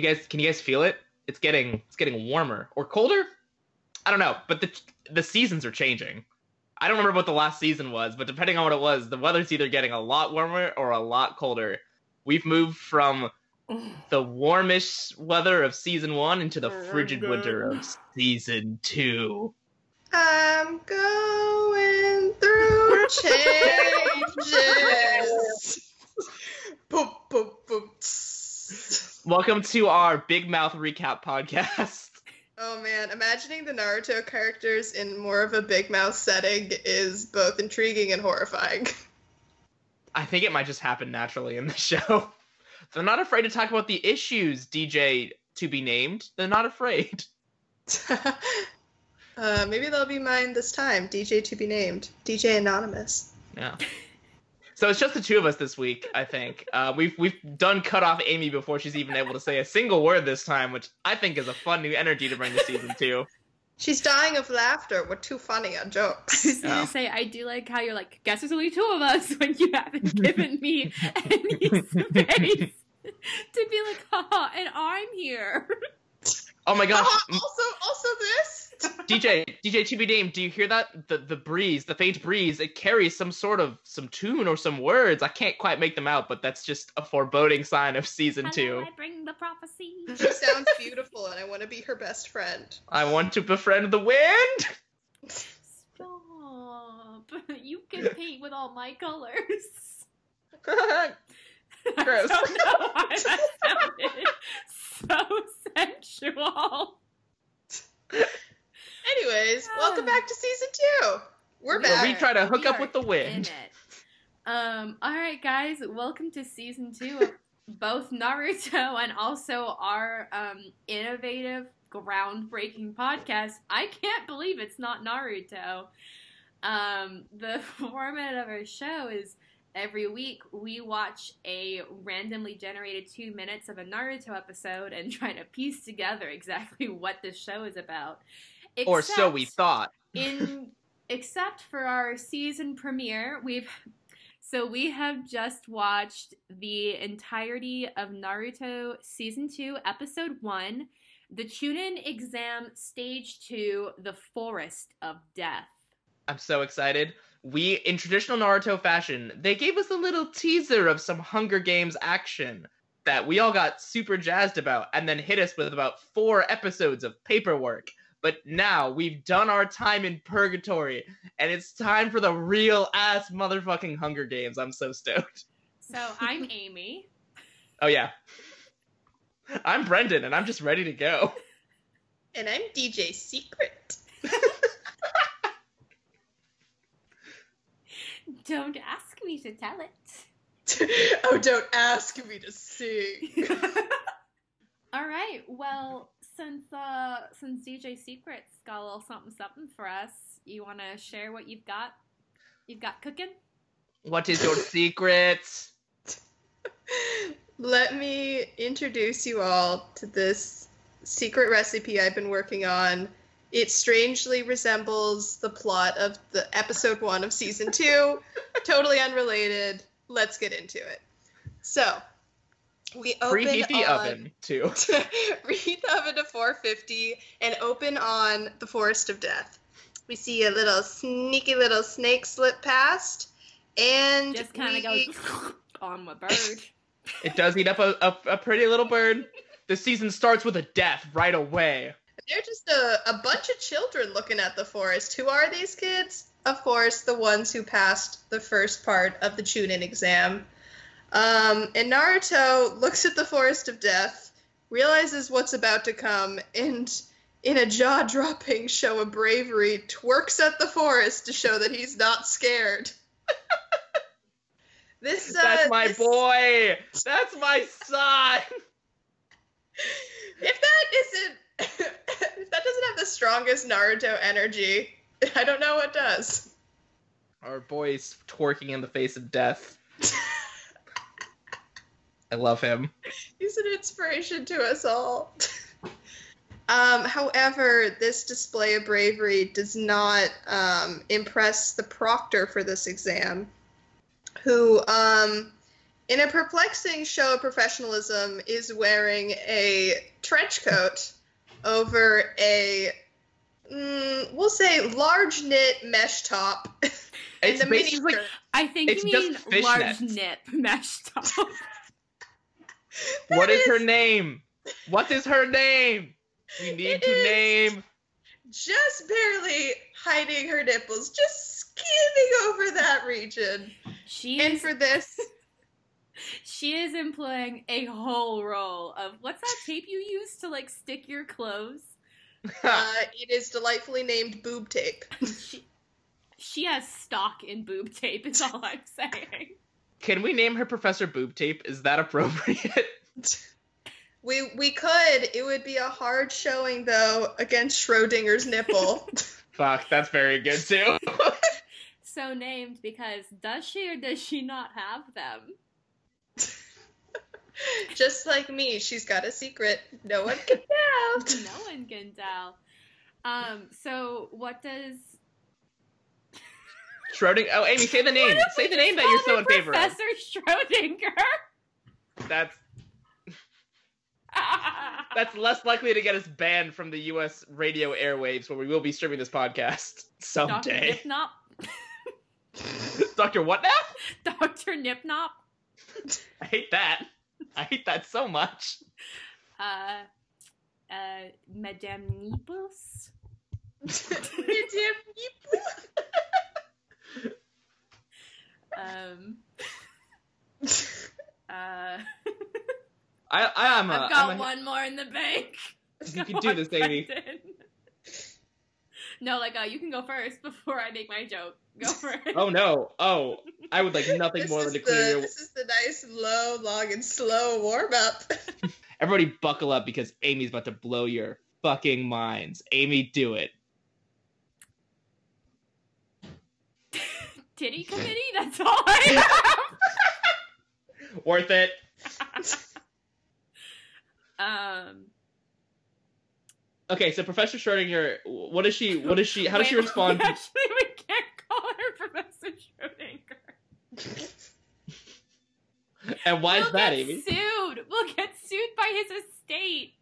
can you guys can you guys feel it? It's getting it's getting warmer or colder. I don't know, but the the seasons are changing. I don't remember what the last season was, but depending on what it was, the weather's either getting a lot warmer or a lot colder. We've moved from the warmish weather of season one into the frigid winter of season two. I'm going through changes. boop, boop, boop. Welcome to our Big Mouth Recap podcast. Oh man, imagining the Naruto characters in more of a big mouth setting is both intriguing and horrifying. I think it might just happen naturally in the show. They're not afraid to talk about the issues, DJ to be named. They're not afraid. uh, maybe they'll be mine this time. DJ to be named. DJ Anonymous. Yeah. So it's just the two of us this week, I think. Uh, we've we've done cut off Amy before she's even able to say a single word this time, which I think is a fun new energy to bring to season two. She's dying of laughter. We're too funny on jokes. I jokes. was gonna Oh. say I do like how you're like, guess there's only two of us when you haven't given me any space to be like, haha, and I'm here. Oh my gosh, Uh, also, also this. DJ DJ to be named. Do you hear that? The the breeze, the faint breeze, it carries some sort of some tune or some words. I can't quite make them out, but that's just a foreboding sign of season Hello, two. I bring the prophecy. She sounds beautiful, and I want to be her best friend. I want to befriend the wind. Stop. You can paint with all my colors. Gross. I don't know why that sounded so sensual. Anyways, welcome back to season two. We're Where back. we try to hook We up with the in wind. Um, alright guys, welcome to season two of both Naruto and also our um innovative groundbreaking podcast. I can't believe it's not Naruto. Um, the format of our show is every week we watch a randomly generated two minutes of a Naruto episode and try to piece together exactly what this show is about. Or so we thought. in except for our season premiere, we've so we have just watched the entirety of Naruto season 2 episode 1, the Chunin exam stage 2, The Forest of Death. I'm so excited. We, in traditional Naruto fashion, they gave us a little teaser of some Hunger Games action that we all got super jazzed about, and then hit us with about four episodes of paperwork. But now we've done our time in purgatory, and it's time for the real ass motherfucking Hunger Games. I'm so stoked. So I'm Amy. Oh, yeah. I'm Brendan, and I'm just ready to go. and I'm DJ Secret. Don't ask me to tell it. oh, don't ask me to sing. All right. Well, since uh since DJ Secret's got a little something something for us, you want to share what you've got? You've got cooking? What is your secret? Let me introduce you all to this secret recipe I've been working on. It strangely resembles the plot of the episode one of season two. totally unrelated. Let's get into it. So, we open Preheat the on... oven, too. reheat the oven to 450 and open on the Forest of Death. We see a little sneaky little snake slip past, and Just kind of we- goes on my bird. It does eat up a, a, a pretty little bird. The season starts with a death right away. They're just a, a bunch of children looking at the forest. Who are these kids? Of course, the ones who passed the first part of the Chunin exam. Um, and Naruto looks at the Forest of Death, realizes what's about to come, and in a jaw dropping show of bravery, twerks at the forest to show that he's not scared. this uh, That's my this- boy. That's my son. If that isn't, if that doesn't have the strongest Naruto energy, I don't know what does. Our boy's twerking in the face of death. I love him. He's an inspiration to us all. um, however, this display of bravery does not um, impress the proctor for this exam, who um, in a perplexing show of professionalism, is wearing a trench coat over a, mm, we'll say, large knit mesh top. It's the mini basically skirt. I think It's you mean large fishnets. nip mesh top. what That is her name? What is her name? We need It to name. just barely hiding her nipples, just skimming over that region. She And is for this, she is employing a whole roll of what's that tape you use to like stick your clothes? uh, it is delightfully named boob tape. She, she has stock in boob tape. Is all I'm saying. Can we name her Professor Boob Tape? Is that appropriate? We we could. It would be a hard showing though against Schrodinger's nipple. Fuck, that's very good too. So named because does she or does she not have them? Just like me, she's got a secret. No one can tell. no one can tell. Um. So what does Schrodinger. Oh, Amy, say the name. Say the name that you're so in favor of. Professor Schrodinger. That's that's less likely to get us banned from the U.S. radio airwaves, where we will be streaming this podcast Dr. someday. Nipnop. Doctor, what now? Dr. Nipnop. I hate that. I hate that so much. Uh, uh, Madame Nepos. Um, uh, I, I am a. I've got I'm a- one more in the bank. You can do this, Amy. No, like, uh, you can go first before I make my joke. Go first. Oh no! Oh, I would like nothing more than to clear the your. this is the nice low, long, and slow warm up. Everybody, buckle up because Amy's about to blow your fucking minds. Amy, do it. Titty committee? That's all I have. Worth it. um, Okay, so Professor Schrodinger, what is she? What is she? How does she respond? to- Actually, we can't call her Professor Schrodinger. And why we'll is that, get Amy? sued. We'll get sued by his estate.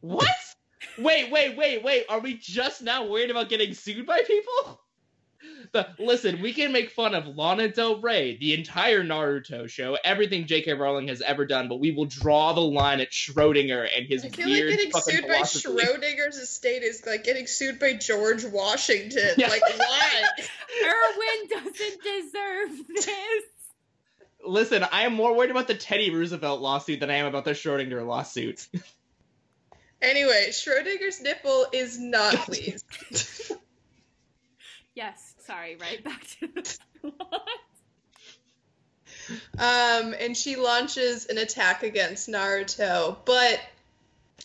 What? Wait, wait, wait, wait. Are we just now worried about getting sued by people? The, listen, we can make fun of Lana Del Rey, the entire Naruto show, everything J.K. Rowling has ever done, but we will draw the line at Schrodinger and his I feel weird like getting fucking sued by philosophy. Schrodinger's estate is like getting sued by George Washington. Yeah. Like why? Erwin doesn't deserve this. Listen, I am more worried about the Teddy Roosevelt lawsuit than I am about the Schrodinger lawsuit. Anyway, Schrodinger's nipple is not pleased. Yes, sorry, right back to the plot. um, and she launches an attack against Naruto. But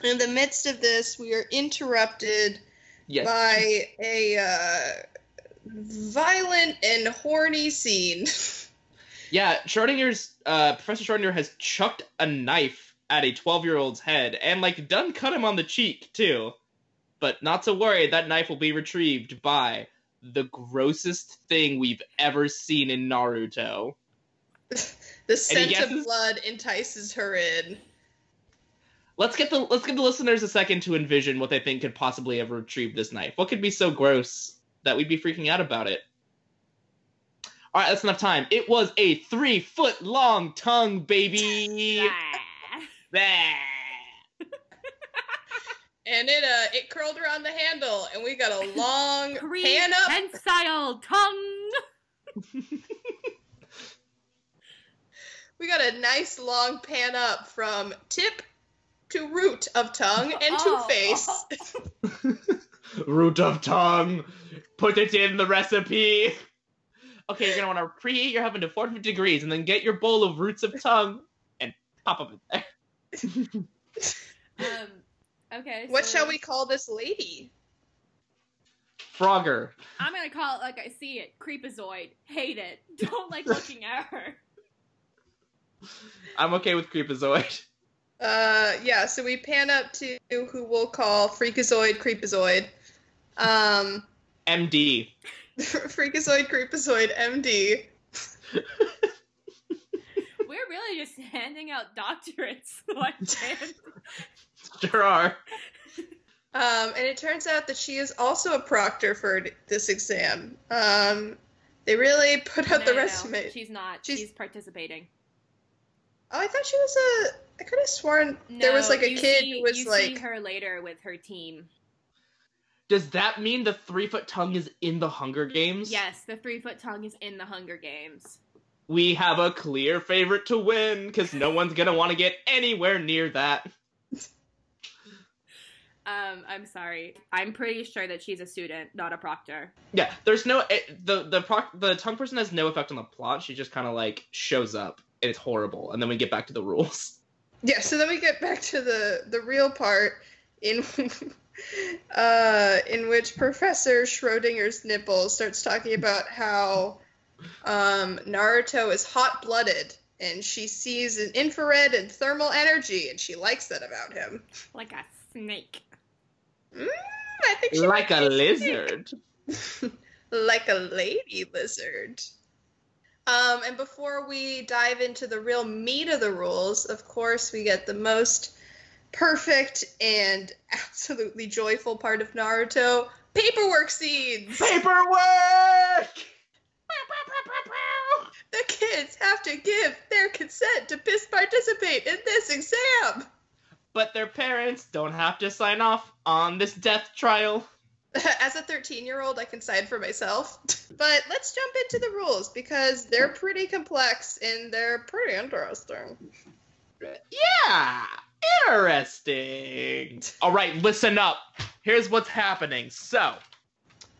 in the midst of this, we are interrupted Yes. by a uh, violent and horny scene. Yeah, Schrodinger's uh, Professor Schrodinger has chucked a knife at a 12-year-old's head and like done cut him on the cheek too. But not to worry, that knife will be retrieved by the grossest thing we've ever seen in Naruto. the scent of blood entices her in. Let's get the let's give the listeners a second to envision what they think could possibly have retrieved this knife. What could be so gross that we'd be freaking out about it? All right, that's enough time. It was a three foot long tongue, baby. Bah. And it uh it curled around the handle, and we got a long pan up. Prehensile tongue. We got a nice long pan up from tip to root of tongue and to Oh. face. Root of tongue. Put it in the recipe. Okay, you're gonna want to preheat your oven to 400 degrees, and then get your bowl of roots of tongue and pop them in there. Um, okay. What so shall we call this lady? Frogger. I'm gonna call it like I see it. Creepazoid. Hate it. Don't like looking at her. I'm okay with Creepazoid. Uh, yeah, so we pan up to who we'll call Freakazoid Creepazoid. Um, MD. Freakazoid Creepazoid MD. We're we're really just handing out doctorates like this. Sure are. Um, and it turns out that she is also a proctor for this exam. Um, they really put out No, the no, no. resume. She's not. She's- She's, participating. Oh, I thought she was a. I could have sworn there was like a kid see- who was you like. see her later with her team. Does that mean the three foot tongue is in the Hunger Games? Yes, the three foot tongue is in the Hunger Games. We have a clear favorite to win because no one's gonna want to get anywhere near that. Um, I'm sorry. I'm pretty sure that she's a student, not a proctor. Yeah, there's no it, the the proc, the tongue person has no effect on the plot. She just kind of like shows up and it's horrible, and then we get back to the rules. Yeah, so then we get back to the the real part in uh in which Professor Schrodinger's nipple starts talking about how um Naruto is hot-blooded and she sees an infrared and thermal energy and she likes that about him. Like a snake. Mm, I think she Like a lizard. like a lady lizard. Um, and before we dive into the real meat of the rules, of course, we get the most perfect and absolutely joyful part of Naruto paperwork scenes. Paperwork. The kids have to give their consent to participate in this exam. But their parents don't have to sign off on this death trial. As a 13 year old, I can sign for myself. But let's jump into the rules because they're pretty complex and they're pretty interesting. Yeah, interesting. All right, listen up. Here's what's happening. So,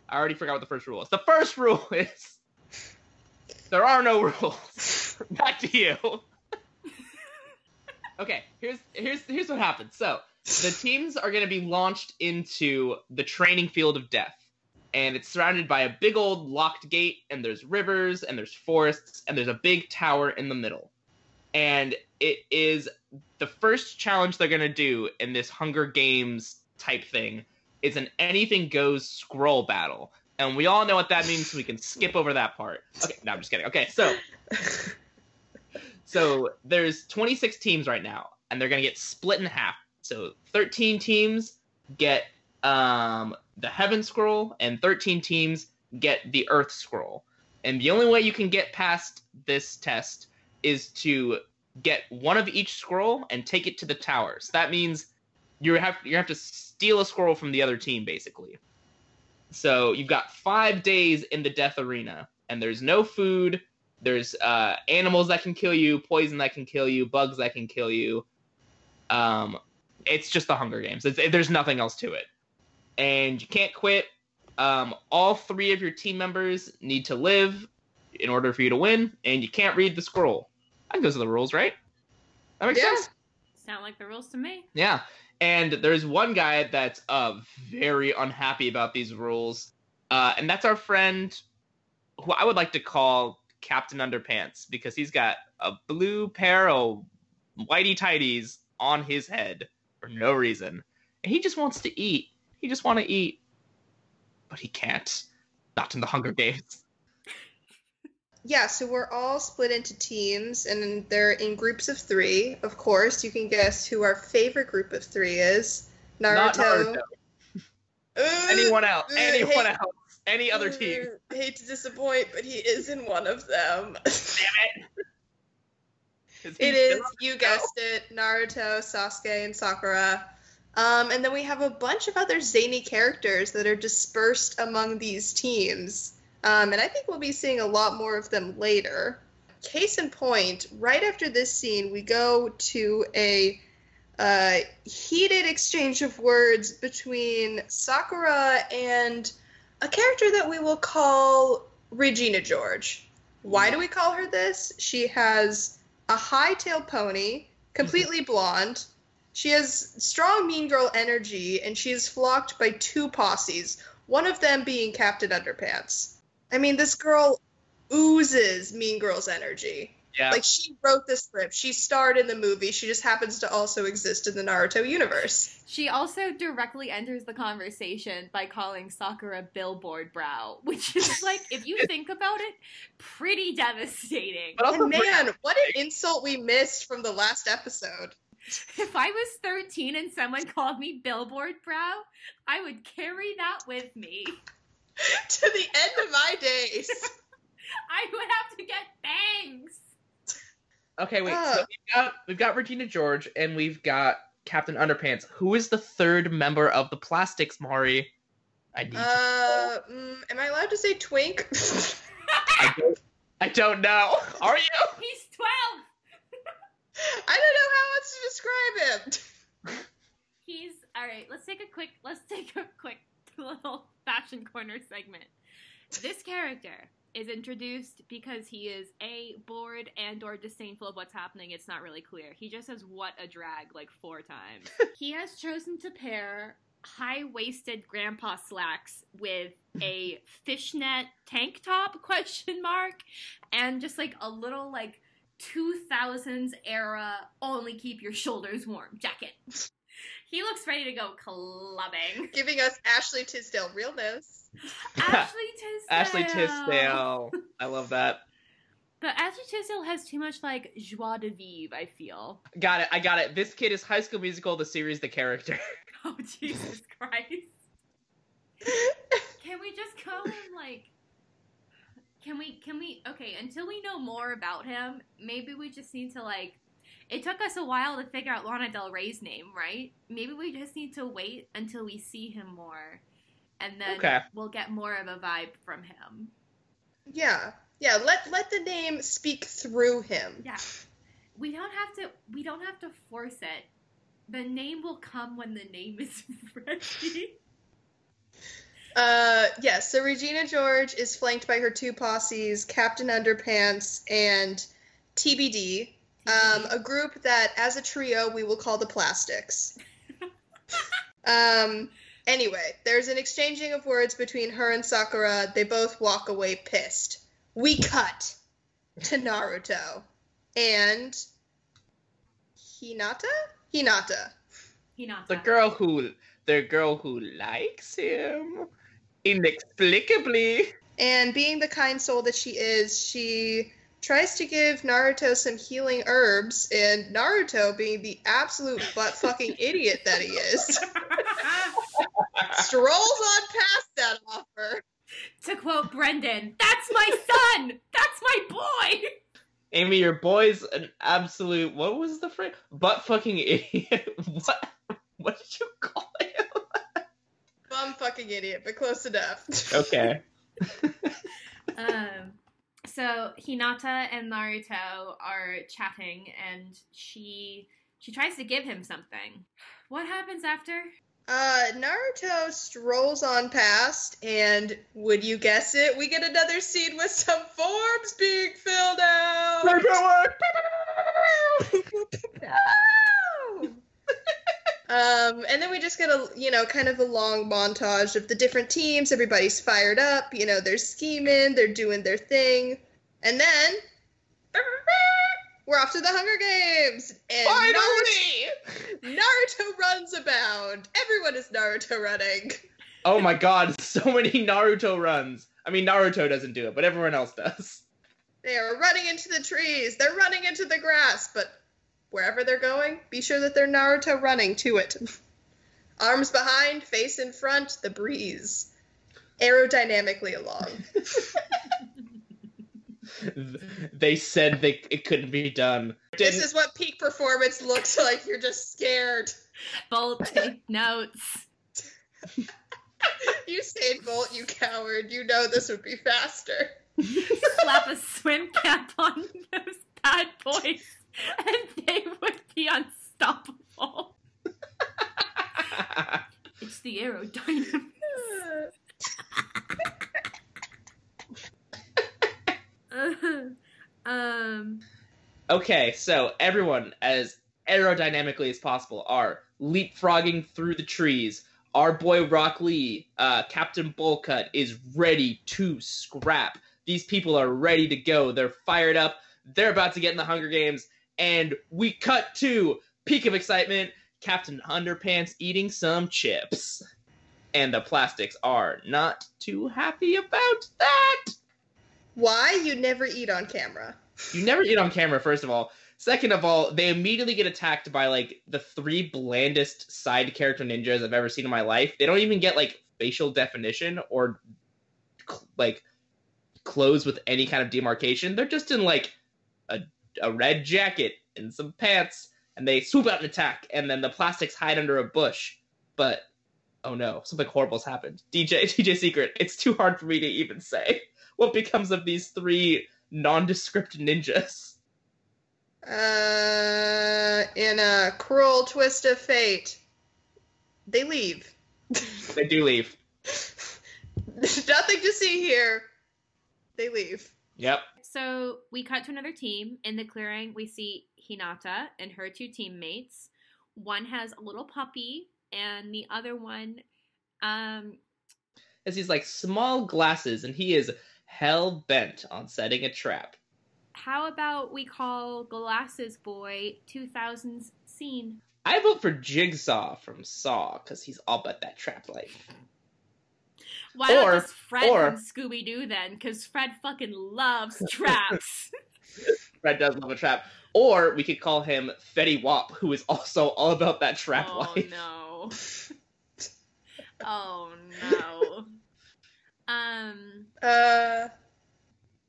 I already forgot what the first rule is. The first rule is there are no rules. Back to you. Okay, here's here's here's what happens. So, the teams are going to be launched into the training field of death. And it's surrounded by a big old locked gate, and there's rivers, and there's forests, and there's a big tower in the middle. And it is the first challenge they're going to do in this Hunger Games type thing is an anything goes scroll battle. And we all know what that means, so we can skip over that part. Okay, no, I'm just kidding. Okay, so so there's 26 teams right now, and they're going to get split in half. So 13 teams get um, the Heaven Scroll, and 13 teams get the Earth Scroll. And the only way you can get past this test is to get one of each scroll and take it to the towers. That means you have you have to steal a scroll from the other team, basically. So you've got five days in the death arena, and there's no food. There's uh, animals that can kill you, poison that can kill you, bugs that can kill you. Um, it's just the Hunger Games. It's, there's nothing else to it, and you can't quit. Um, all three of your team members need to live in order for you to win, and you can't read the scroll. I think those are the rules, right? That makes Yeah. sense. Sound like the rules to me. Yeah. And there's one guy that's uh, very unhappy about these rules, uh, and that's our friend, who I would like to call Captain Underpants, because he's got a blue pair of whitey tighties on his head for no reason. And he just wants to eat. He just want to eat, but he can't. Not in the Hunger Games. Yeah, so we're all split into teams, and they're in groups of three. Of course, you can guess who our favorite group of three is. Naruto. Naruto. Uh, Anyone else? uh, Anyone hey- else? Any other uh, team? Hate to disappoint, but he is in one of them. Damn it! Is it is, you guessed it, Naruto, Sasuke, and Sakura. Um, and then we have a bunch of other zany characters that are dispersed among these teams. Um, and I think we'll be seeing a lot more of them later. Case in point, right after this scene, we go to a uh, heated exchange of words between Sakura and a character that we will call Regina George. Why do we call her this? She has a high-tailed pony, completely mm-hmm. blonde. She has strong mean girl energy, and she is flocked by two posses, one of them being Captain Underpants. I mean, this girl oozes mean girl's energy. Yeah. Like she wrote the script. She starred in the movie. She just happens to also exist in the Naruto universe. She also directly enters the conversation by calling Sakura billboard brow, which is like, if you think about it, pretty devastating. But also man, what an insult we missed from the last episode. If I was 13 and someone called me billboard brow, I would carry that with me. to the end of my days. I would have to get bangs. Okay, wait. So we've got we've got Regina George and we've got Captain Underpants. Who is the third member of the Plastics, Mari? I need. to- Uh, mm, am I allowed to say twink? I don't. I don't know. Are you? He's 12. I don't know how else to describe him. He's all right. Let's take a quick. Let's take a quick little fashion corner segment. This character is introduced because he is a bored and or disdainful of what's happening. It's not really clear. He just says "what a drag" like four times. he has chosen to pair high-waisted grandpa slacks with a fishnet tank top question mark and just like a little like 2000s era only keep your shoulders warm jacket. He looks ready to go clubbing. Giving us Ashley Tisdale realness. Ashley Tisdale. Ashley Tisdale. I love that. But Ashley Tisdale has too much like joie de vivre, I feel. Got it. I got it. This kid is High School Musical, the series, the character. Oh Jesus Christ. Can we just call him like can we can we okay, until we know more about him, maybe we just need to like it took us a while to figure out Lana Del Rey's name, right? Maybe we just need to wait until we see him more and then Okay. we'll get more of a vibe from him. Yeah. Yeah, let let the name speak through him. Yeah. We don't have to we don't have to force it. The name will come when the name is ready. Uh yes, so Regina George is flanked by her two posses, Captain Underpants and TBD, um, a group that as a trio we will call the Plastics. um anyway, there's an exchanging of words between her and Sakura. They both walk away pissed. We cut to Naruto and Hinata? Hinata. Hinata. The girl who the girl who likes him inexplicably. And being the kind soul that she is, she tries to give Naruto some healing herbs, and Naruto, being the absolute butt fucking idiot that he is, strolls on past that offer. to quote Brendan, that's my son! That's my boy! Amy, your boy's an absolute what was the phrase? Butt fucking idiot. what what did you call him? Bum fucking idiot, but close enough. Okay. Um, so Hinata and Naruto are chatting, and she she tries to give him something. What happens after? Uh, Naruto strolls on past, and would you guess it? We get another scene with some forms being filled out. Um, and then we just get a, you know, kind of a long montage of the different teams. Everybody's fired up. You know, they're scheming, they're doing their thing. And then we're off to the Hunger Games. And Finally! Naruto, Naruto runs abound. Everyone is Naruto running. Oh my god, so many Naruto runs. I mean, Naruto doesn't do it, but everyone else does. They are running into the trees. They're running into the grass. But wherever they're going, be sure that they're Naruto running to it. Arms behind, face in front, the breeze. Aerodynamically along. they said they it couldn't be done. This Didn't- is what peak performance looks like. You're just scared. Bolt take notes. You stayed Bolt, you coward. You know this would be faster. Slap a swim cap on those bad boys, and they would be unstoppable. It's the aerodynamics. um. okay, so everyone, as aerodynamically as possible, are leapfrogging through the trees. Our boy Rock Lee, uh, Captain Bullcut, is ready to scrap. These people are ready to go. They're fired up. they're about to get in the Hunger Games, and we cut to peak of excitement. Captain Underpants eating some chips, and the plastics are not too happy about that. Why you never eat on camera? You never eat on camera, first of all. Second of all, they immediately get attacked by like the three blandest side character ninjas I've ever seen in my life. They don't even get like facial definition or like clothes with any kind of demarcation. They're just in like a, a red jacket and some pants, and they swoop out and attack, and then the plastics hide under a bush. But oh no, something horrible's happened. DJ DJ Secret, it's too hard for me to even say what becomes of these three nondescript ninjas. Uh, in a cruel twist of fate, they leave. They do leave. There's nothing to see here. They leave. Yep. So we cut to another team. In the clearing, we see Hinata and her two teammates. One has a little puppy, and the other one, um, Has these like small glasses, and he is hell bent on setting a trap. how about we call Glasses Boy 2000's scene? I vote for Jigsaw from Saw because he's all about that trap life. Why Or- not just Fred or- from Scooby Doo then? Because Fred fucking loves traps. Fred does love a trap. Or we could call him Fetty Wap, who is also all about that trap oh life. Oh no. oh no. Um. Uh,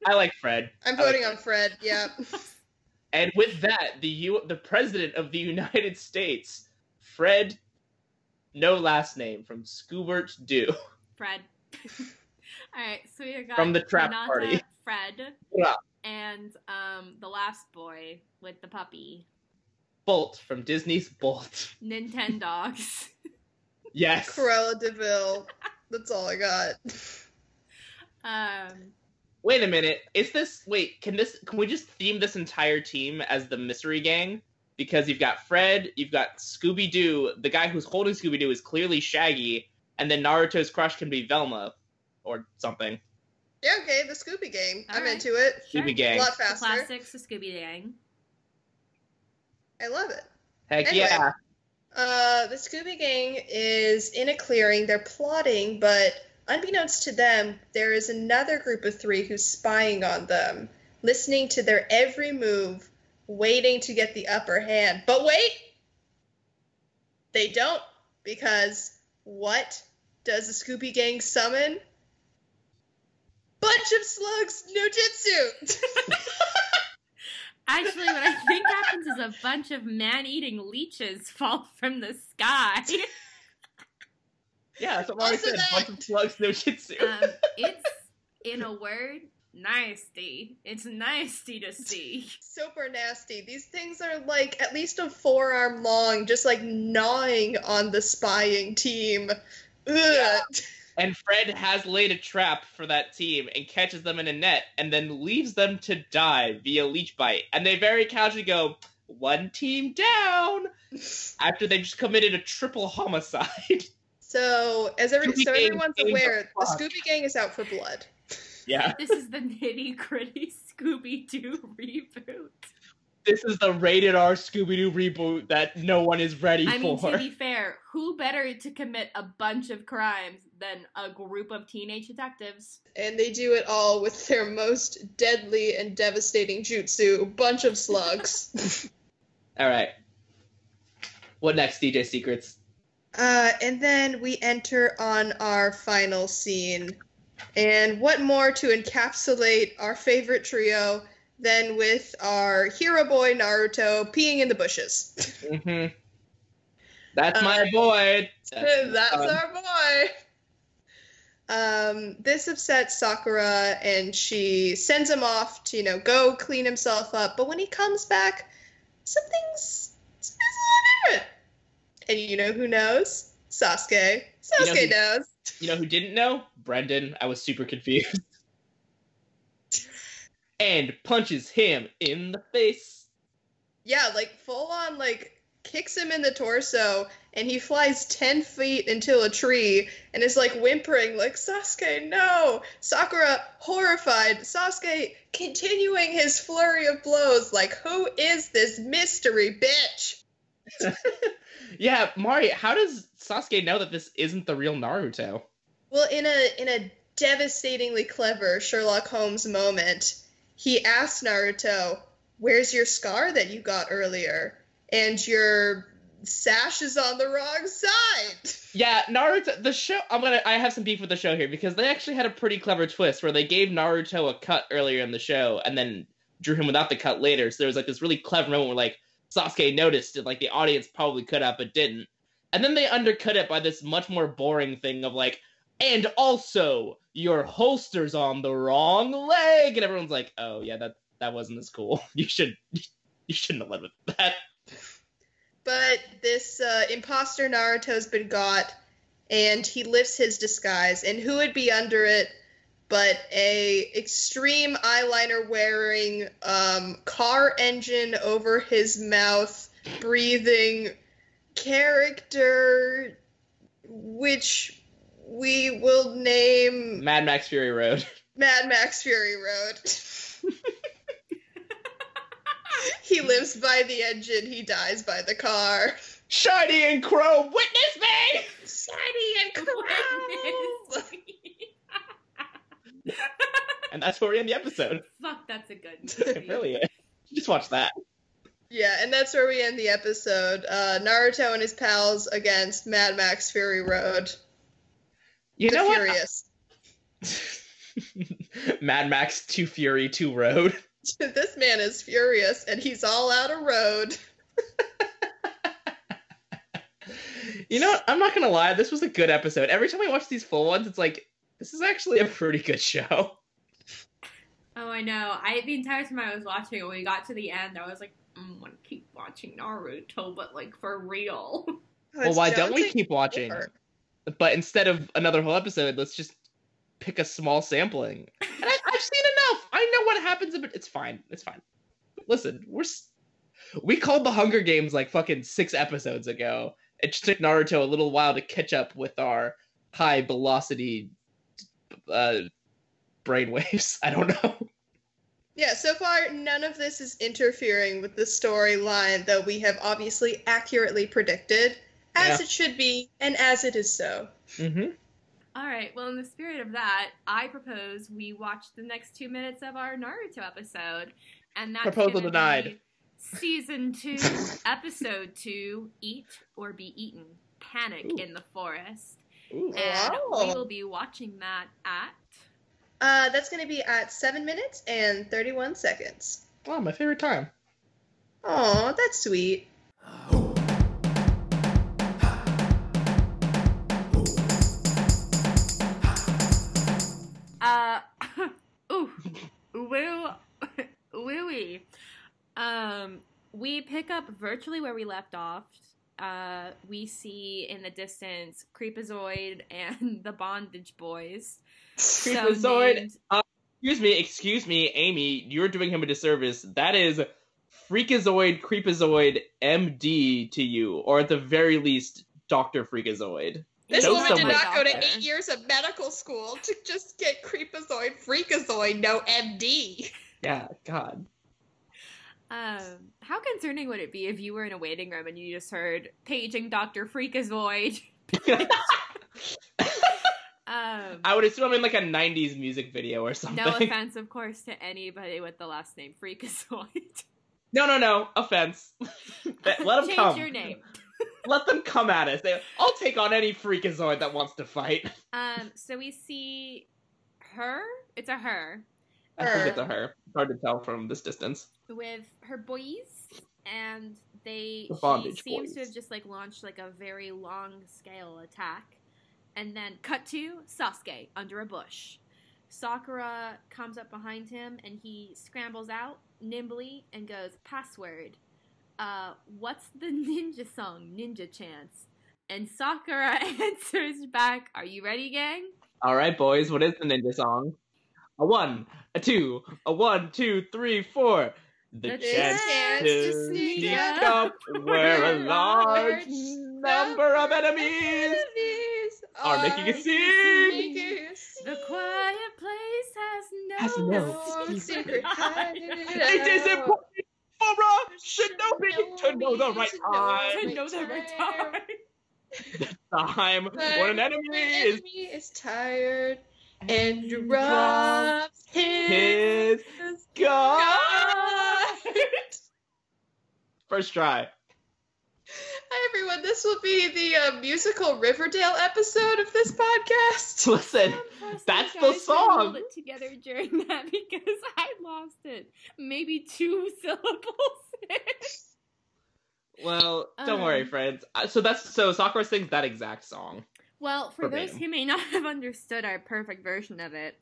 I like Fred. I'm I like voting on Fred. Yeah. And with that, the U- the president of the United States, Fred, no last name, from Scoobert Doo. Fred. All right, so we got From the trap Renata, party. Fred, Yeah. and um the last boy with the puppy, Bolt from Disney's Bolt. Nintendogs. Yes. Cruella de Vil. That's all I got. Um, Wait a minute. Is this wait, can this can we just theme this entire team as the mystery gang? Because you've got Fred, you've got Scooby Doo, the guy who's holding Scooby Doo is clearly Shaggy, and then Naruto's crush can be Velma or something. Yeah, okay, the Scooby Gang. I'm Alright. into it. Scooby sure. Scooby A Gang. lot The faster. classics, the Scooby Gang. I love it. Heck Anyway. yeah. Uh, the Scooby Gang is in a clearing. They're plotting, but unbeknownst to them, there is another group of three who's spying on them, listening to their every move, waiting to get the upper hand. But wait! They don't, because what does the Scooby Gang summon? Bunch of slugs, no jutsu! Actually, what I think happens is a bunch of man-eating leeches fall from the sky. Yeah, that's what Molly Also said. that- Bunch of slugs, no jutsu. Um, it's in a word, nasty. It's nasty to see. super nasty. These things are like at least a forearm long, just like gnawing on the spying team. Ugh. And Fred has laid a trap for that team and catches them in a net and then leaves them to die via leech bite. And they very casually go, one team down after they just committed a triple homicide. So as every so Gang everyone's aware, the the. Scooby Gang is out for blood. yeah. This is the nitty gritty Scooby Doo reboot. This is the rated R Scooby Doo reboot that no one is ready I mean, for. to be fair, who better to commit a bunch of crimes than a group of teenage detectives? And they do it all with their most deadly and devastating jutsu, bunch of slugs. All right. What next, DJ Secrets? Uh, and then we enter on our final scene. And what more to encapsulate our favorite trio than with our hero boy Naruto peeing in the bushes? hmm That's Uh, my boy. That's fun. our boy. Um, this upsets Sakura, and she sends him off to, you know, go clean himself up. But when he comes back, something's, something's a little different. And you know who knows? Sasuke. You know Sasuke who- knows. You know who didn't know? Brendan. I was super confused. and punches him in the face. Yeah, like full on, like kicks him in the torso and he flies 10 feet into a tree and is like whimpering, like, Sasuke, no! Sakura, horrified. Sasuke continuing his flurry of blows, like, who is this mystery bitch? yeah, Mari, how does Sasuke know that this isn't the real Naruto? Well, in a in a devastatingly clever Sherlock Holmes moment, he asks Naruto, "Where's your scar that you got earlier?" And your sash is on the wrong side. Yeah, Naruto. The show. I'm gonna. I have some beef with the show here because they actually had a pretty clever twist where they gave Naruto a cut earlier in the show and then drew him without the cut later. So there was like this really clever moment where like Sasuke noticed it, like the audience probably could have but didn't. And then they undercut it by this much more boring thing of like, and also your holster's on the wrong leg, and everyone's like, oh yeah, that that wasn't as cool. You should you shouldn't have led with that. But this uh, imposter Naruto's been got, and he lifts his disguise, and who would be under it but a extreme eyeliner wearing um, car engine over his mouth breathing character which we will name Mad Max Fury Road. Mad Max Fury Road. he lives by the engine, he dies by the car. Shiny and Chrome, witness me! Shiny and Chrome! and that's where we end the episode. Fuck, that's a good movie. really is. Just watch that. Yeah, and that's where we end the episode. Uh, Naruto and his pals against Mad Max Fury Road. You the know Furious. what? Mad Max to Fury to Road. this man is furious, and he's all out of road. you know, what? I'm not gonna lie. This was a good episode. Every time I watch these full ones, it's like this is actually a pretty good show. Oh, I know. I the entire time I was watching, when we got to the end, I was like, mm, I want to keep watching Naruto, but like for real. Oh, well, why don't we keep watching? Taylor. But instead of another whole episode, let's just pick a small sampling. And I, I've seen enough. I know what happens, but it's fine. It's fine. Listen, we're we called the Hunger Games like fucking six episodes ago. It just took Naruto a little while to catch up with our high velocity uh, brainwaves. I don't know. Yeah, so far none of this is interfering with the storyline that we have obviously accurately predicted, as Yeah. it should be, and as it is so. Mm-hmm. All right. Well, in the spirit of that, I propose we watch the next two minutes of our Naruto episode, and that's Proposal denied. be Season two, episode two: Eat or Be Eaten. Panic Ooh. in the forest, Ooh. and we will be watching that at. Uh, that's going to be at 7 minutes and 31 seconds. Oh, my favorite time. Aw, that's sweet. Uh, ooh, woo, wooey. Um, we pick up virtually where we left off. Uh, we see in the distance Creepazoid and the Bondage Boys. So Creepazoid. named- Excuse me, excuse me, Amy. You're doing him a disservice. That is Freakazoid, Creepazoid, MD to you, or at the very least, Doctor Freakazoid. This Know woman did not go to eight years of medical school to just get Creepazoid, Freakazoid, no MD. Yeah, God. Um, how concerning would it be if you were in a waiting room and you just heard paging Doctor Freakazoid? Um, I would assume I'm in like a '90s music video or something. no offense, of course, to anybody with the last name Freakazoid. no, no, no. Offense. Let them Change come. your name. Let them come at us. They, I'll take on any Freakazoid that wants to fight. Um, so we see her. It's a her I think Her. it's a her. Hard to tell from this distance. With her boys, and they The she seems to have just like launched like a very long scale attack, and then cut to Sasuke under a bush. Sakura comes up behind him, and he scrambles out nimbly and goes, "Password. Uh, what's the ninja song? Ninja chants." And Sakura answers back, "Are you ready, gang?" All right, boys. What is the ninja song? A one, a two, a one, two, three, four. The, The chance, chance to to sneak sneak up where a large large number of enemies are making a scene. The quiet place has no, Has no secret secret hiding. It is important for a shinobi to know the right to time. know the right time. Time when an enemy is enemy is tired and drops his his guard. First try. Hi everyone, this will be the uh, musical Riverdale episode of this podcast. Listen, I'm that's the guys can song. hold it together during that because I lost it. Maybe two syllables. well, don't worry, Um, friends. Uh, So that's so Sakura sings that exact song. well, for those Verbatim. who may not have understood our perfect version of it,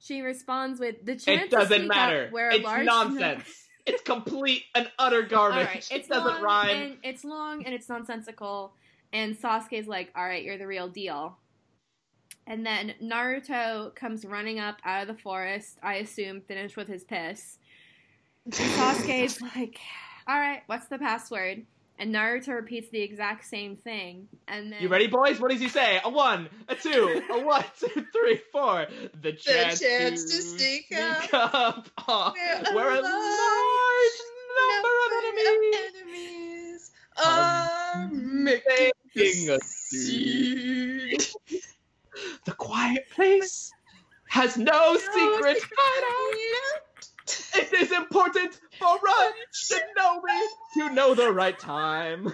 she responds with the chance It doesn't sneak up matter. where a It's large nonsense. It's complete and utter garbage. Right, it doesn't long rhyme. and it's long and it's nonsensical. And Sasuke's like, "All right, you're the real deal." And then Naruto comes running up out of the forest. I assume finished with his piss. And Sasuke's like, "All right, what's the password?" And Naruto repeats the exact same thing. And then You ready, boys? What does he say? A one, a two, a one, two, three, four. The chance, chance to, to sneak up, uh, where a where a large number of enemies enemies are making making a a scene. The quiet place has no secret hideout. It is important for us to know me to know the right time.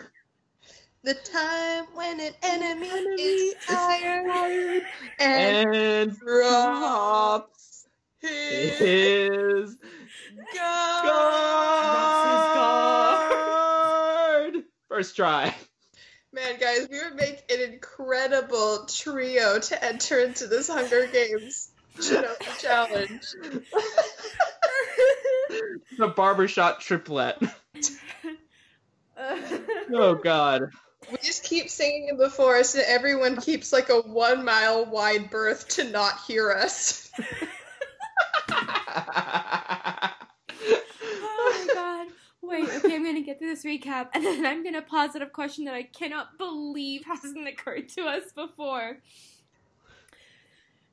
The time when an enemy is tired and And drops his his guard. First try. Man, guys, we would make an incredible trio to enter into this Hunger Games challenge. The barbershop triplet. Oh god. We just keep singing in the forest, and everyone keeps like a one mile wide berth to not hear us. oh my god. Wait, okay, I'm gonna get through this recap and then I'm gonna posit a question that I cannot believe hasn't occurred to us before.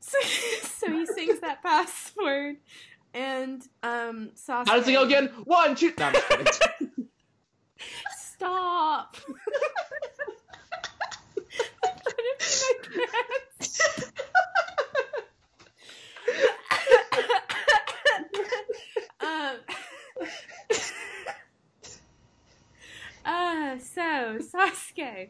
So, so he sings that password and um Sasuke How does it go again? One, two. No, I'm just kidding. Stop! I'm gonna pee my pants. um, uh, so Sasuke.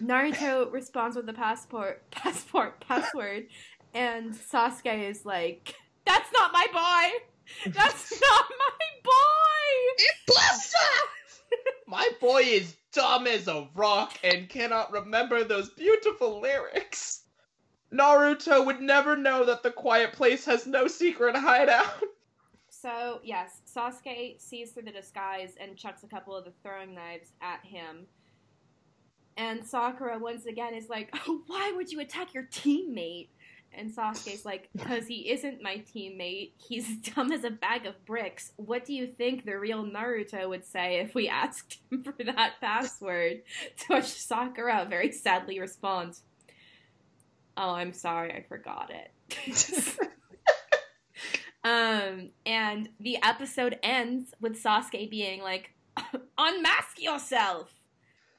Naruto responds with the passport, passport, password, and Sasuke is like, "That's not my boy. That's not my boy." Blaster! My boy is dumb as a rock and cannot remember those beautiful lyrics. Naruto would never know that the quiet place has no secret hideout. So, yes, Sasuke sees through the disguise and chucks a couple of the throwing knives at him. And Sakura once again is like, oh, why would you attack your teammate? And Sasuke's like, because he isn't my teammate. He's dumb as a bag of bricks. What do you think the real Naruto would say if we asked him for that password? To which Sakura very sadly responds, Oh, I'm sorry, I forgot it. um, and the episode ends with Sasuke being like, Unmask yourself!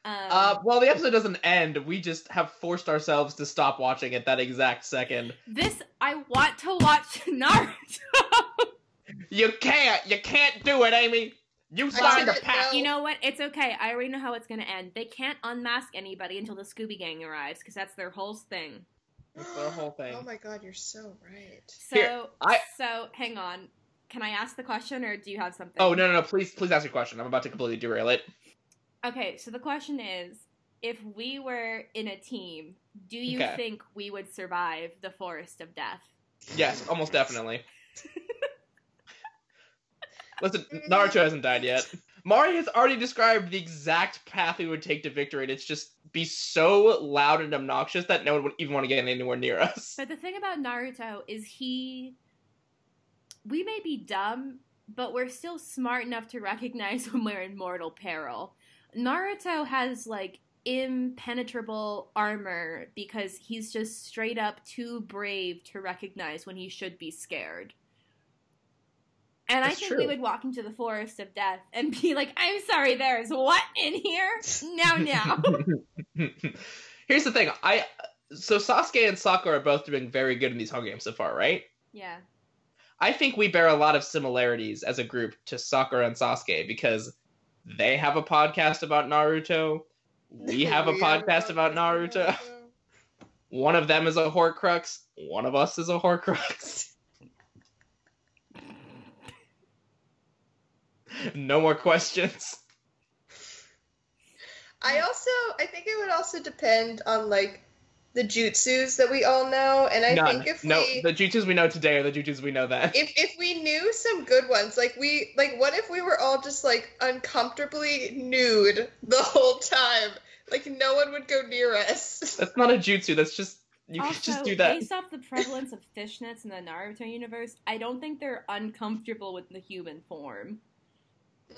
Um, Uh, well, the episode doesn't end. We just have forced ourselves to stop watching at that exact second. this, I want to watch Naruto! You can't. You can't do it, Amy. You signed a pact. you know what? It's okay. I already know how it's gonna end. They can't unmask anybody until the Scooby Gang arrives, because that's their whole thing. That's the whole thing. Oh my god, you're so right. So, Here, I- so hang on. Can I ask the question, or do you have something? Oh no, no, no! Please, please ask your question. I'm about to completely derail it. Okay, so the question is if we were in a team, do you Okay. think we would survive the forest of death? Yes, almost definitely. Listen, Naruto hasn't died yet. Mari has already described the exact path we would take to victory, and it's just be so loud and obnoxious that no one would even want to get anywhere near us. But the thing about Naruto is he. We may be dumb, but we're still smart enough to recognize when we're in mortal peril. Naruto has like impenetrable armor because he's just straight up too brave to recognize when he should be scared. And I think true. we would walk into the forest of death and be like, I'm sorry, there's what in here? Now, now. Here's the thing. I so Sasuke and Sakura are both doing very good in these home games so far, right? yeah. I think we bear a lot of similarities as a group to Sakura and Sasuke because they have a podcast about Naruto. We have a podcast about Naruto. One of them is a Horcrux. One of us is a Horcrux. no more questions. I also I think it would also depend on like the jutsus that we all know, and I None. think if no, we the jutsus we know today are the jutsus we know then. if if we knew some good ones, like we like what if we were all just like uncomfortably nude the whole time? Like no one would go near us. That's not a jutsu. That's just you also, can just do that. based off the prevalence of fishnets in the Naruto universe, I don't think they're uncomfortable with the human form.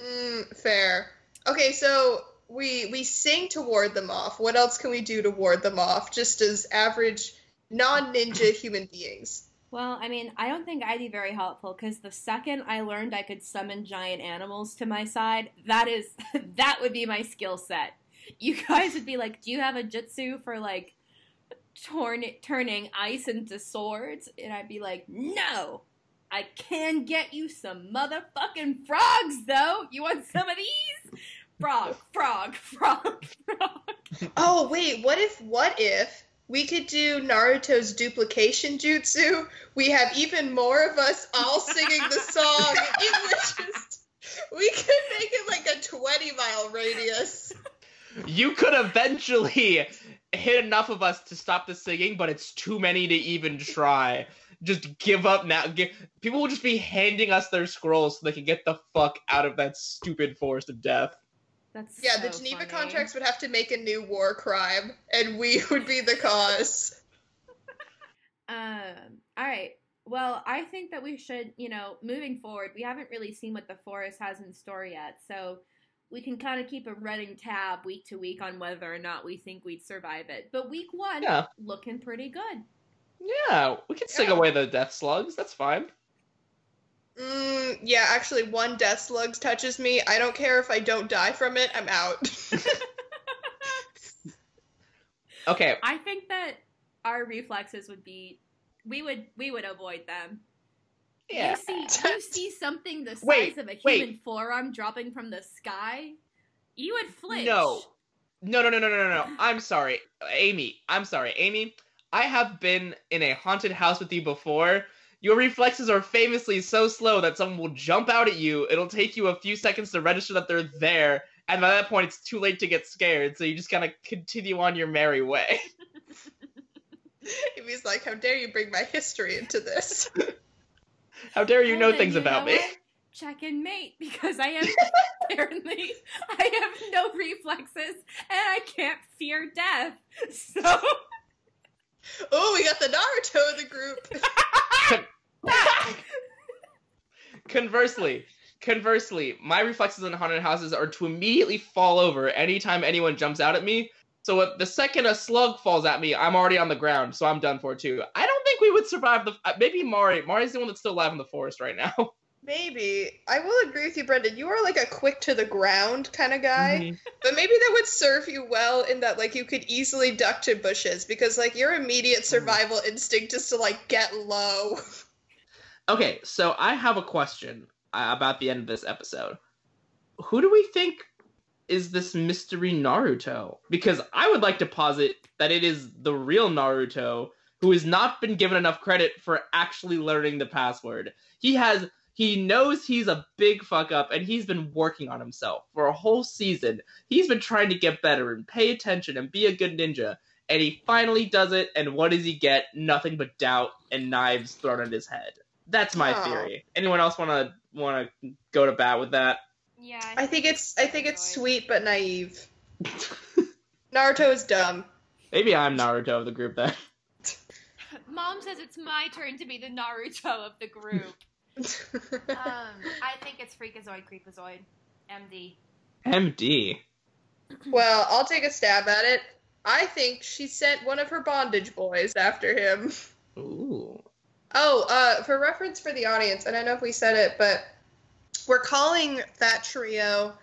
Mm, fair. Okay, so we we sing to ward them off. What else can we do to ward them off? Just as average non-ninja human beings. Well, I mean, I don't think I'd be very helpful because the second I learned I could summon giant animals to my side, that is that would be my skill set. You guys would be like, "Do you have a jutsu for like torn turning ice into swords?" And I'd be like, "No, I can get you some motherfucking frogs though. You want some of these? Frog, frog, frog, frog." Oh wait, what if what if we could do Naruto's duplication jutsu? We have even more of us all singing the song. It would just we could make it like a 20 mile radius. You could eventually hit enough of us to stop the singing, but it's too many to even try. Just give up now. Gi- People will just be handing us their scrolls so they can get the fuck out of that stupid forest of death. That's Yeah, so the Geneva funny. contracts would have to make a new war crime, and we would be the cause. Um, all right. Well, I think that we should, you know, moving forward, we haven't really seen what the forest has in store yet. So we can kind of keep a running tab week to week on whether or not we think we'd survive it. But week one, Yeah. looking pretty good. Yeah, we can sing Yeah. away the death slugs. That's fine. Mm, yeah, actually, one death slugs touches me. I don't care if I don't die from it. I'm out. Okay, I think that our reflexes would be, we would we would avoid them. yeah. You see, you see something the size Wait, of a wait. human forearm dropping from the sky, you would flinch. No. No, no, no, no, no, no, no. I'm sorry. Amy, I'm sorry. Amy, I have been in a haunted house with you before. Your reflexes are famously so slow that someone will jump out at you. It'll take you a few seconds to register that they're there, and by that point, it's too late to get scared, so you just kind of continue on your merry way. He's like, "How dare you bring my history into this?" How dare you know then things you about know me? what? Check and mate because I have apparently I have no reflexes and I can't fear death. So oh, we got the Naruto of the group. Conversely, conversely, my reflexes in haunted houses are to immediately fall over anytime anyone jumps out at me. So the second a slug falls at me, I'm already on the ground, so I'm done for too. I don't think we would survive the. uh, Maybe Mari. Mari's the one that's still alive in the forest right now. Maybe I will agree with you, Brendan. You are like a quick to the ground kind of guy, Mhm. but maybe that would serve you well in that like you could easily duck to bushes because like your immediate survival instinct is to like get low. Okay, so I have a question uh, about the end of this episode. Who do we think is this mystery Naruto? Because I would like to posit that it is the real Naruto who has not been given enough credit for actually learning the password. He has he knows he's a big fuck up and he's been working on himself for a whole season. He's been trying to get better and pay attention and be a good ninja. And he finally does it, and what does he get? Nothing but doubt and knives thrown at his head. That's my Oh. theory. Anyone else wanna wanna go to bat with that? yeah, I think it's I think it's sweet but naive. Naruto is dumb. Maybe I'm Naruto of the group then. Mom says it's my turn to be the Naruto of the group. Um, I think it's Freakazoid, Creepazoid, MD. MD. well, I'll take a stab at it. I think she sent one of her bondage boys after him. Ooh. Oh, uh, for reference for the audience, I don't know if we said it, but we're calling that trio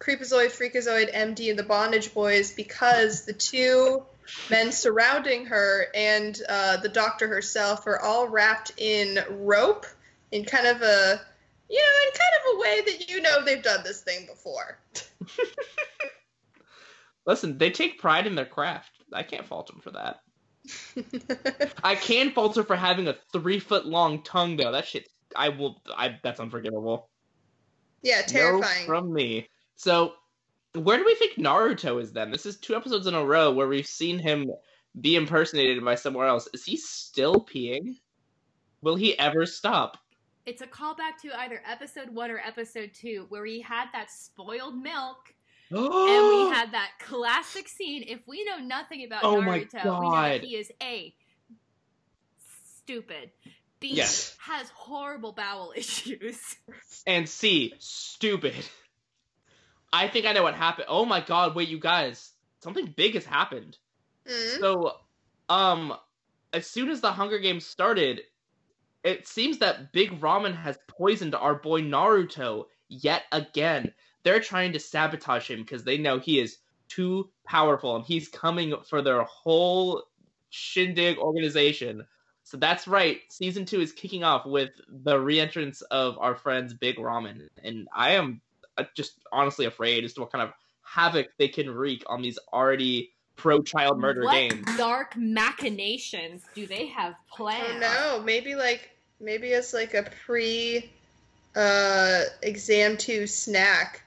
Creepazoid, Freakazoid, MD, and the Bondage Boys because the two men surrounding her and uh, the doctor herself are all wrapped in rope in kind of a, you know, in kind of a way that you know they've done this thing before. Listen, they take pride in their craft. I can't fault them for that. I can fault her for having a three foot long tongue, though. That shit, I will. I that's unforgivable. yeah, terrifying. No from me. So, where do we think Naruto is then? This is two episodes in a row where we've seen him be impersonated by somewhere else. Is he still peeing? Will he ever stop? It's a callback to either episode one or episode two, where we had that spoiled milk and we had that classic scene. If we know nothing about Oh my Naruto, we know that he is A. Stupid. B. Yes. Has horrible bowel issues. and C, stupid. I think I know what happened. Oh my god, wait, you guys. Something big has happened. Mm. So, um, as soon as the Hunger Games started, it seems that Big Ramen has poisoned our boy Naruto yet again. They're trying to sabotage him because they know he is too powerful and he's coming for their whole shindig organization. So that's right. Season two is kicking off with the reentrance of our friends Big Ramen, and I am uh, just honestly afraid as to what kind of havoc they can wreak on these already pro-child murder what games. dark machinations do they have Oh planned? no, maybe like maybe it's like a pre uh exam two snack.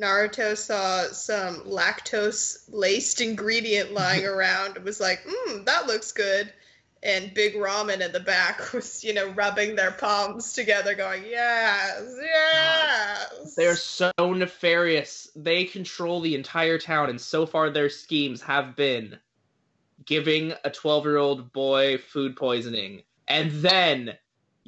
Naruto saw some lactose laced ingredient lying around and was like, mmm, that looks good. And Big Ramen in the back was, you know, rubbing their palms together, going, Yes, yes. They're so nefarious. They control the entire town, and so far their schemes have been giving a 12 year old boy food poisoning, and then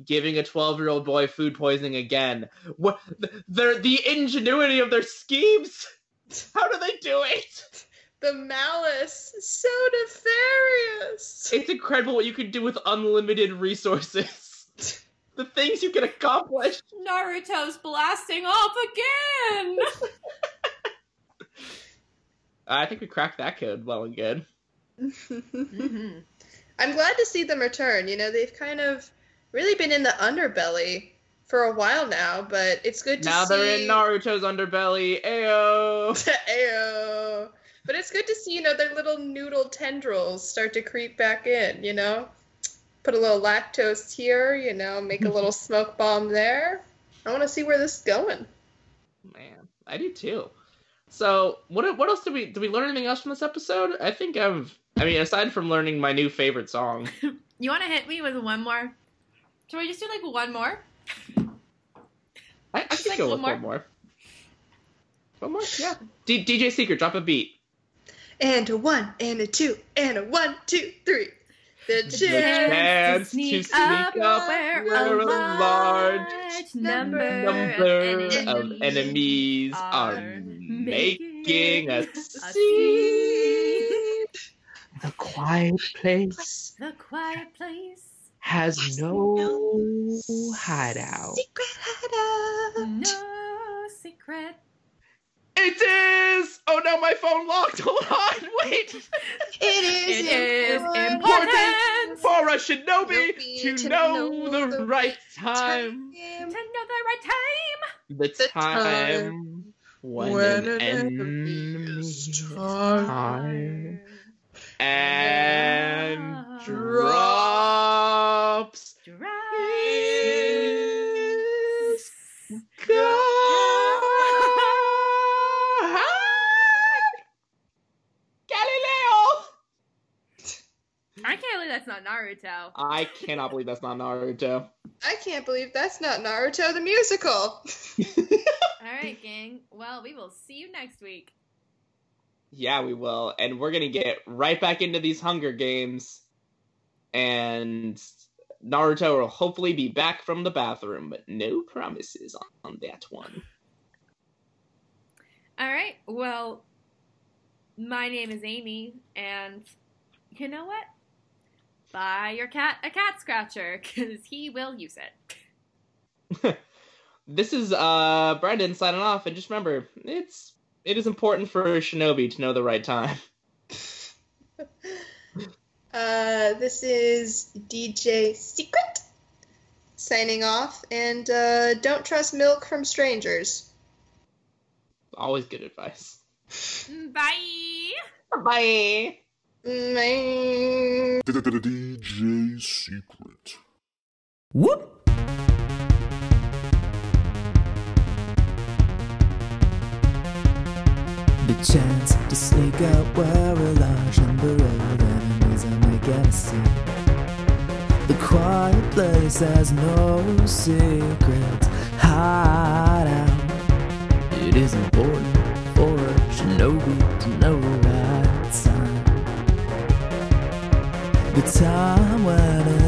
giving a 12 year old boy food poisoning again. What? They're, the ingenuity of their schemes! How do they do it? The malice, so nefarious. It's incredible what you can do with unlimited resources. the things you can accomplish. Naruto's blasting off again. I think we cracked that code well and good. Mhm. I'm glad to see them return. You know, they've kind of really been in the underbelly for a while now, but it's good to Now see. they're in Naruto's underbelly. Ayo! Ayo. But it's good to see, you know, their little noodle tendrils start to creep back in, you know? Put a little lactose here, you know, make a little smoke bomb there. I want to see where this is going. Man, I do too. So, what what else did we did we learn anything else from this episode? I think I've I mean, aside from learning my new favorite song. You want to hit me with one more? Should we just do like one more? I, I Just could like go one more? one more. One more? Yeah. D- DJ Secret, drop a beat. And a one, and a two, and a one, two, three. The The chance. chance to sneak up where where a large number, Number of of enemies enemies are are making a a scene. The quiet place The quiet place. has no hideout. Secret hideout. No secret. It is! Oh no, my phone locked. Hold on, wait. It is, It is important important For a shinobi Shinobi to, to know, know the, the right right time. to know the right time. The, The time, time when, when an an enemy enemy is is tired. tired and Yeah. drops Drives. his God. Galileo! I can't believe that's not Naruto. I cannot believe that's not Naruto. I can't believe that's not Naruto the musical. All right, gang. Well, we will see you next week. Yeah, we will. And we're going to get right back into these Hunger Games. And Naruto will hopefully be back from the bathroom, but no promises on, on that one. All right. Well, my name is Amy, and you know what? Buy your cat a cat scratcher because he will use it. this is uh Brendan signing off, and just remember, it's it is important for a shinobi to know the right time. uh, this is DJ Secret signing off, and uh, don't trust milk from strangers. Always good advice. Bye. Bye. DJ Secret. Whoop! The chance to sneak out where a large number of enemies get a see. The quiet place has no secrets. Hide out. It is important for a shinobi time when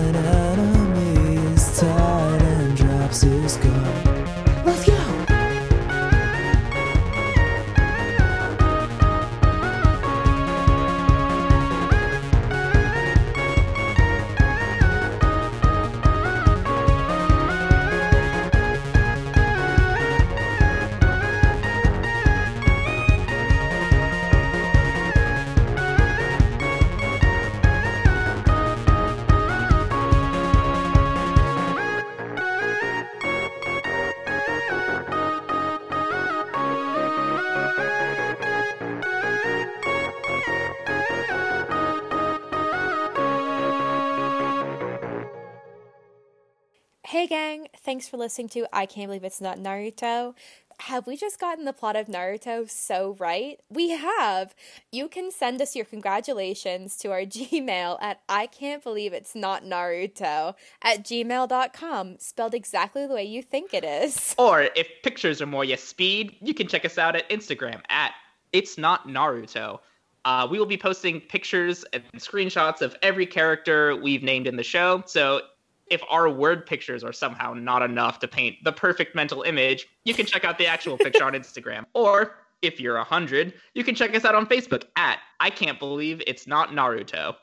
for listening to I Can't Believe It's Not Naruto. Have we just gotten the plot of Naruto so right? We have! You can send us your congratulations to our Gmail at I Can't Believe It's Not Naruto at gmail.com, spelled exactly the way you think it is. Or if pictures are more your speed, you can check us out at Instagram at It's Not Naruto. Uh, we will be posting pictures and screenshots of every character we've named in the show. So if our word pictures are somehow not enough to paint the perfect mental image, you can check out the actual picture on Instagram. Or if you're a hundred, you can check us out on Facebook at I Can't Believe It's Not Naruto.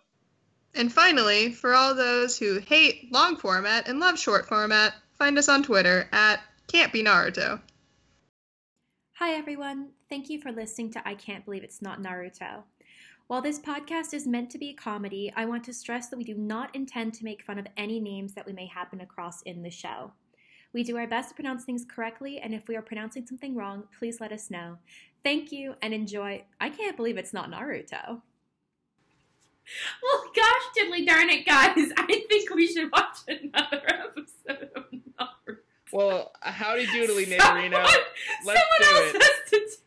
And finally, for all those who hate long format and love short format, find us on Twitter at Can't Be Naruto. Hi, everyone. Thank you for listening to I Can't Believe It's Not Naruto. While this podcast is meant to be a comedy, I want to stress that we do not intend to make fun of any names that we may happen across in the show. We do our best to pronounce things correctly, and if we are pronouncing something wrong, please let us know. Thank you and enjoy. I can't believe it's not Naruto. Well, gosh, diddly darn it, guys. I think we should watch another episode of Naruto. Well, howdy doodly, Someone- Naderino. Let's someone do else it. has to take it.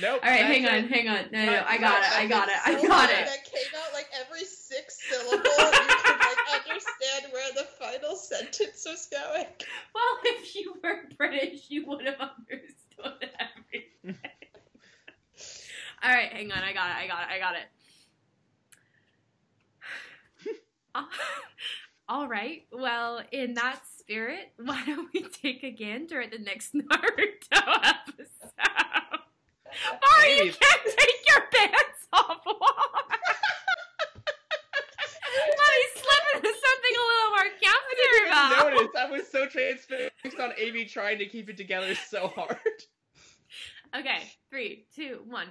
Nope. All right, hang on, it. hang on. No, no, no, I got it. I got it. I So got it. That came out like every sixth syllable. you could like understand where the final sentence was going. Well, if you were British, you would have understood everything. All right, hang on. I got it. I got it. I got it. All right. Well, in that spirit, why don't we take a gander at the next Naruto episode? Mari, you can't take your pants off. Me slip into something a little more comfortable. I didn't notice. I was so transfixed on Amy trying to keep it together so hard. Okay, three, two, one.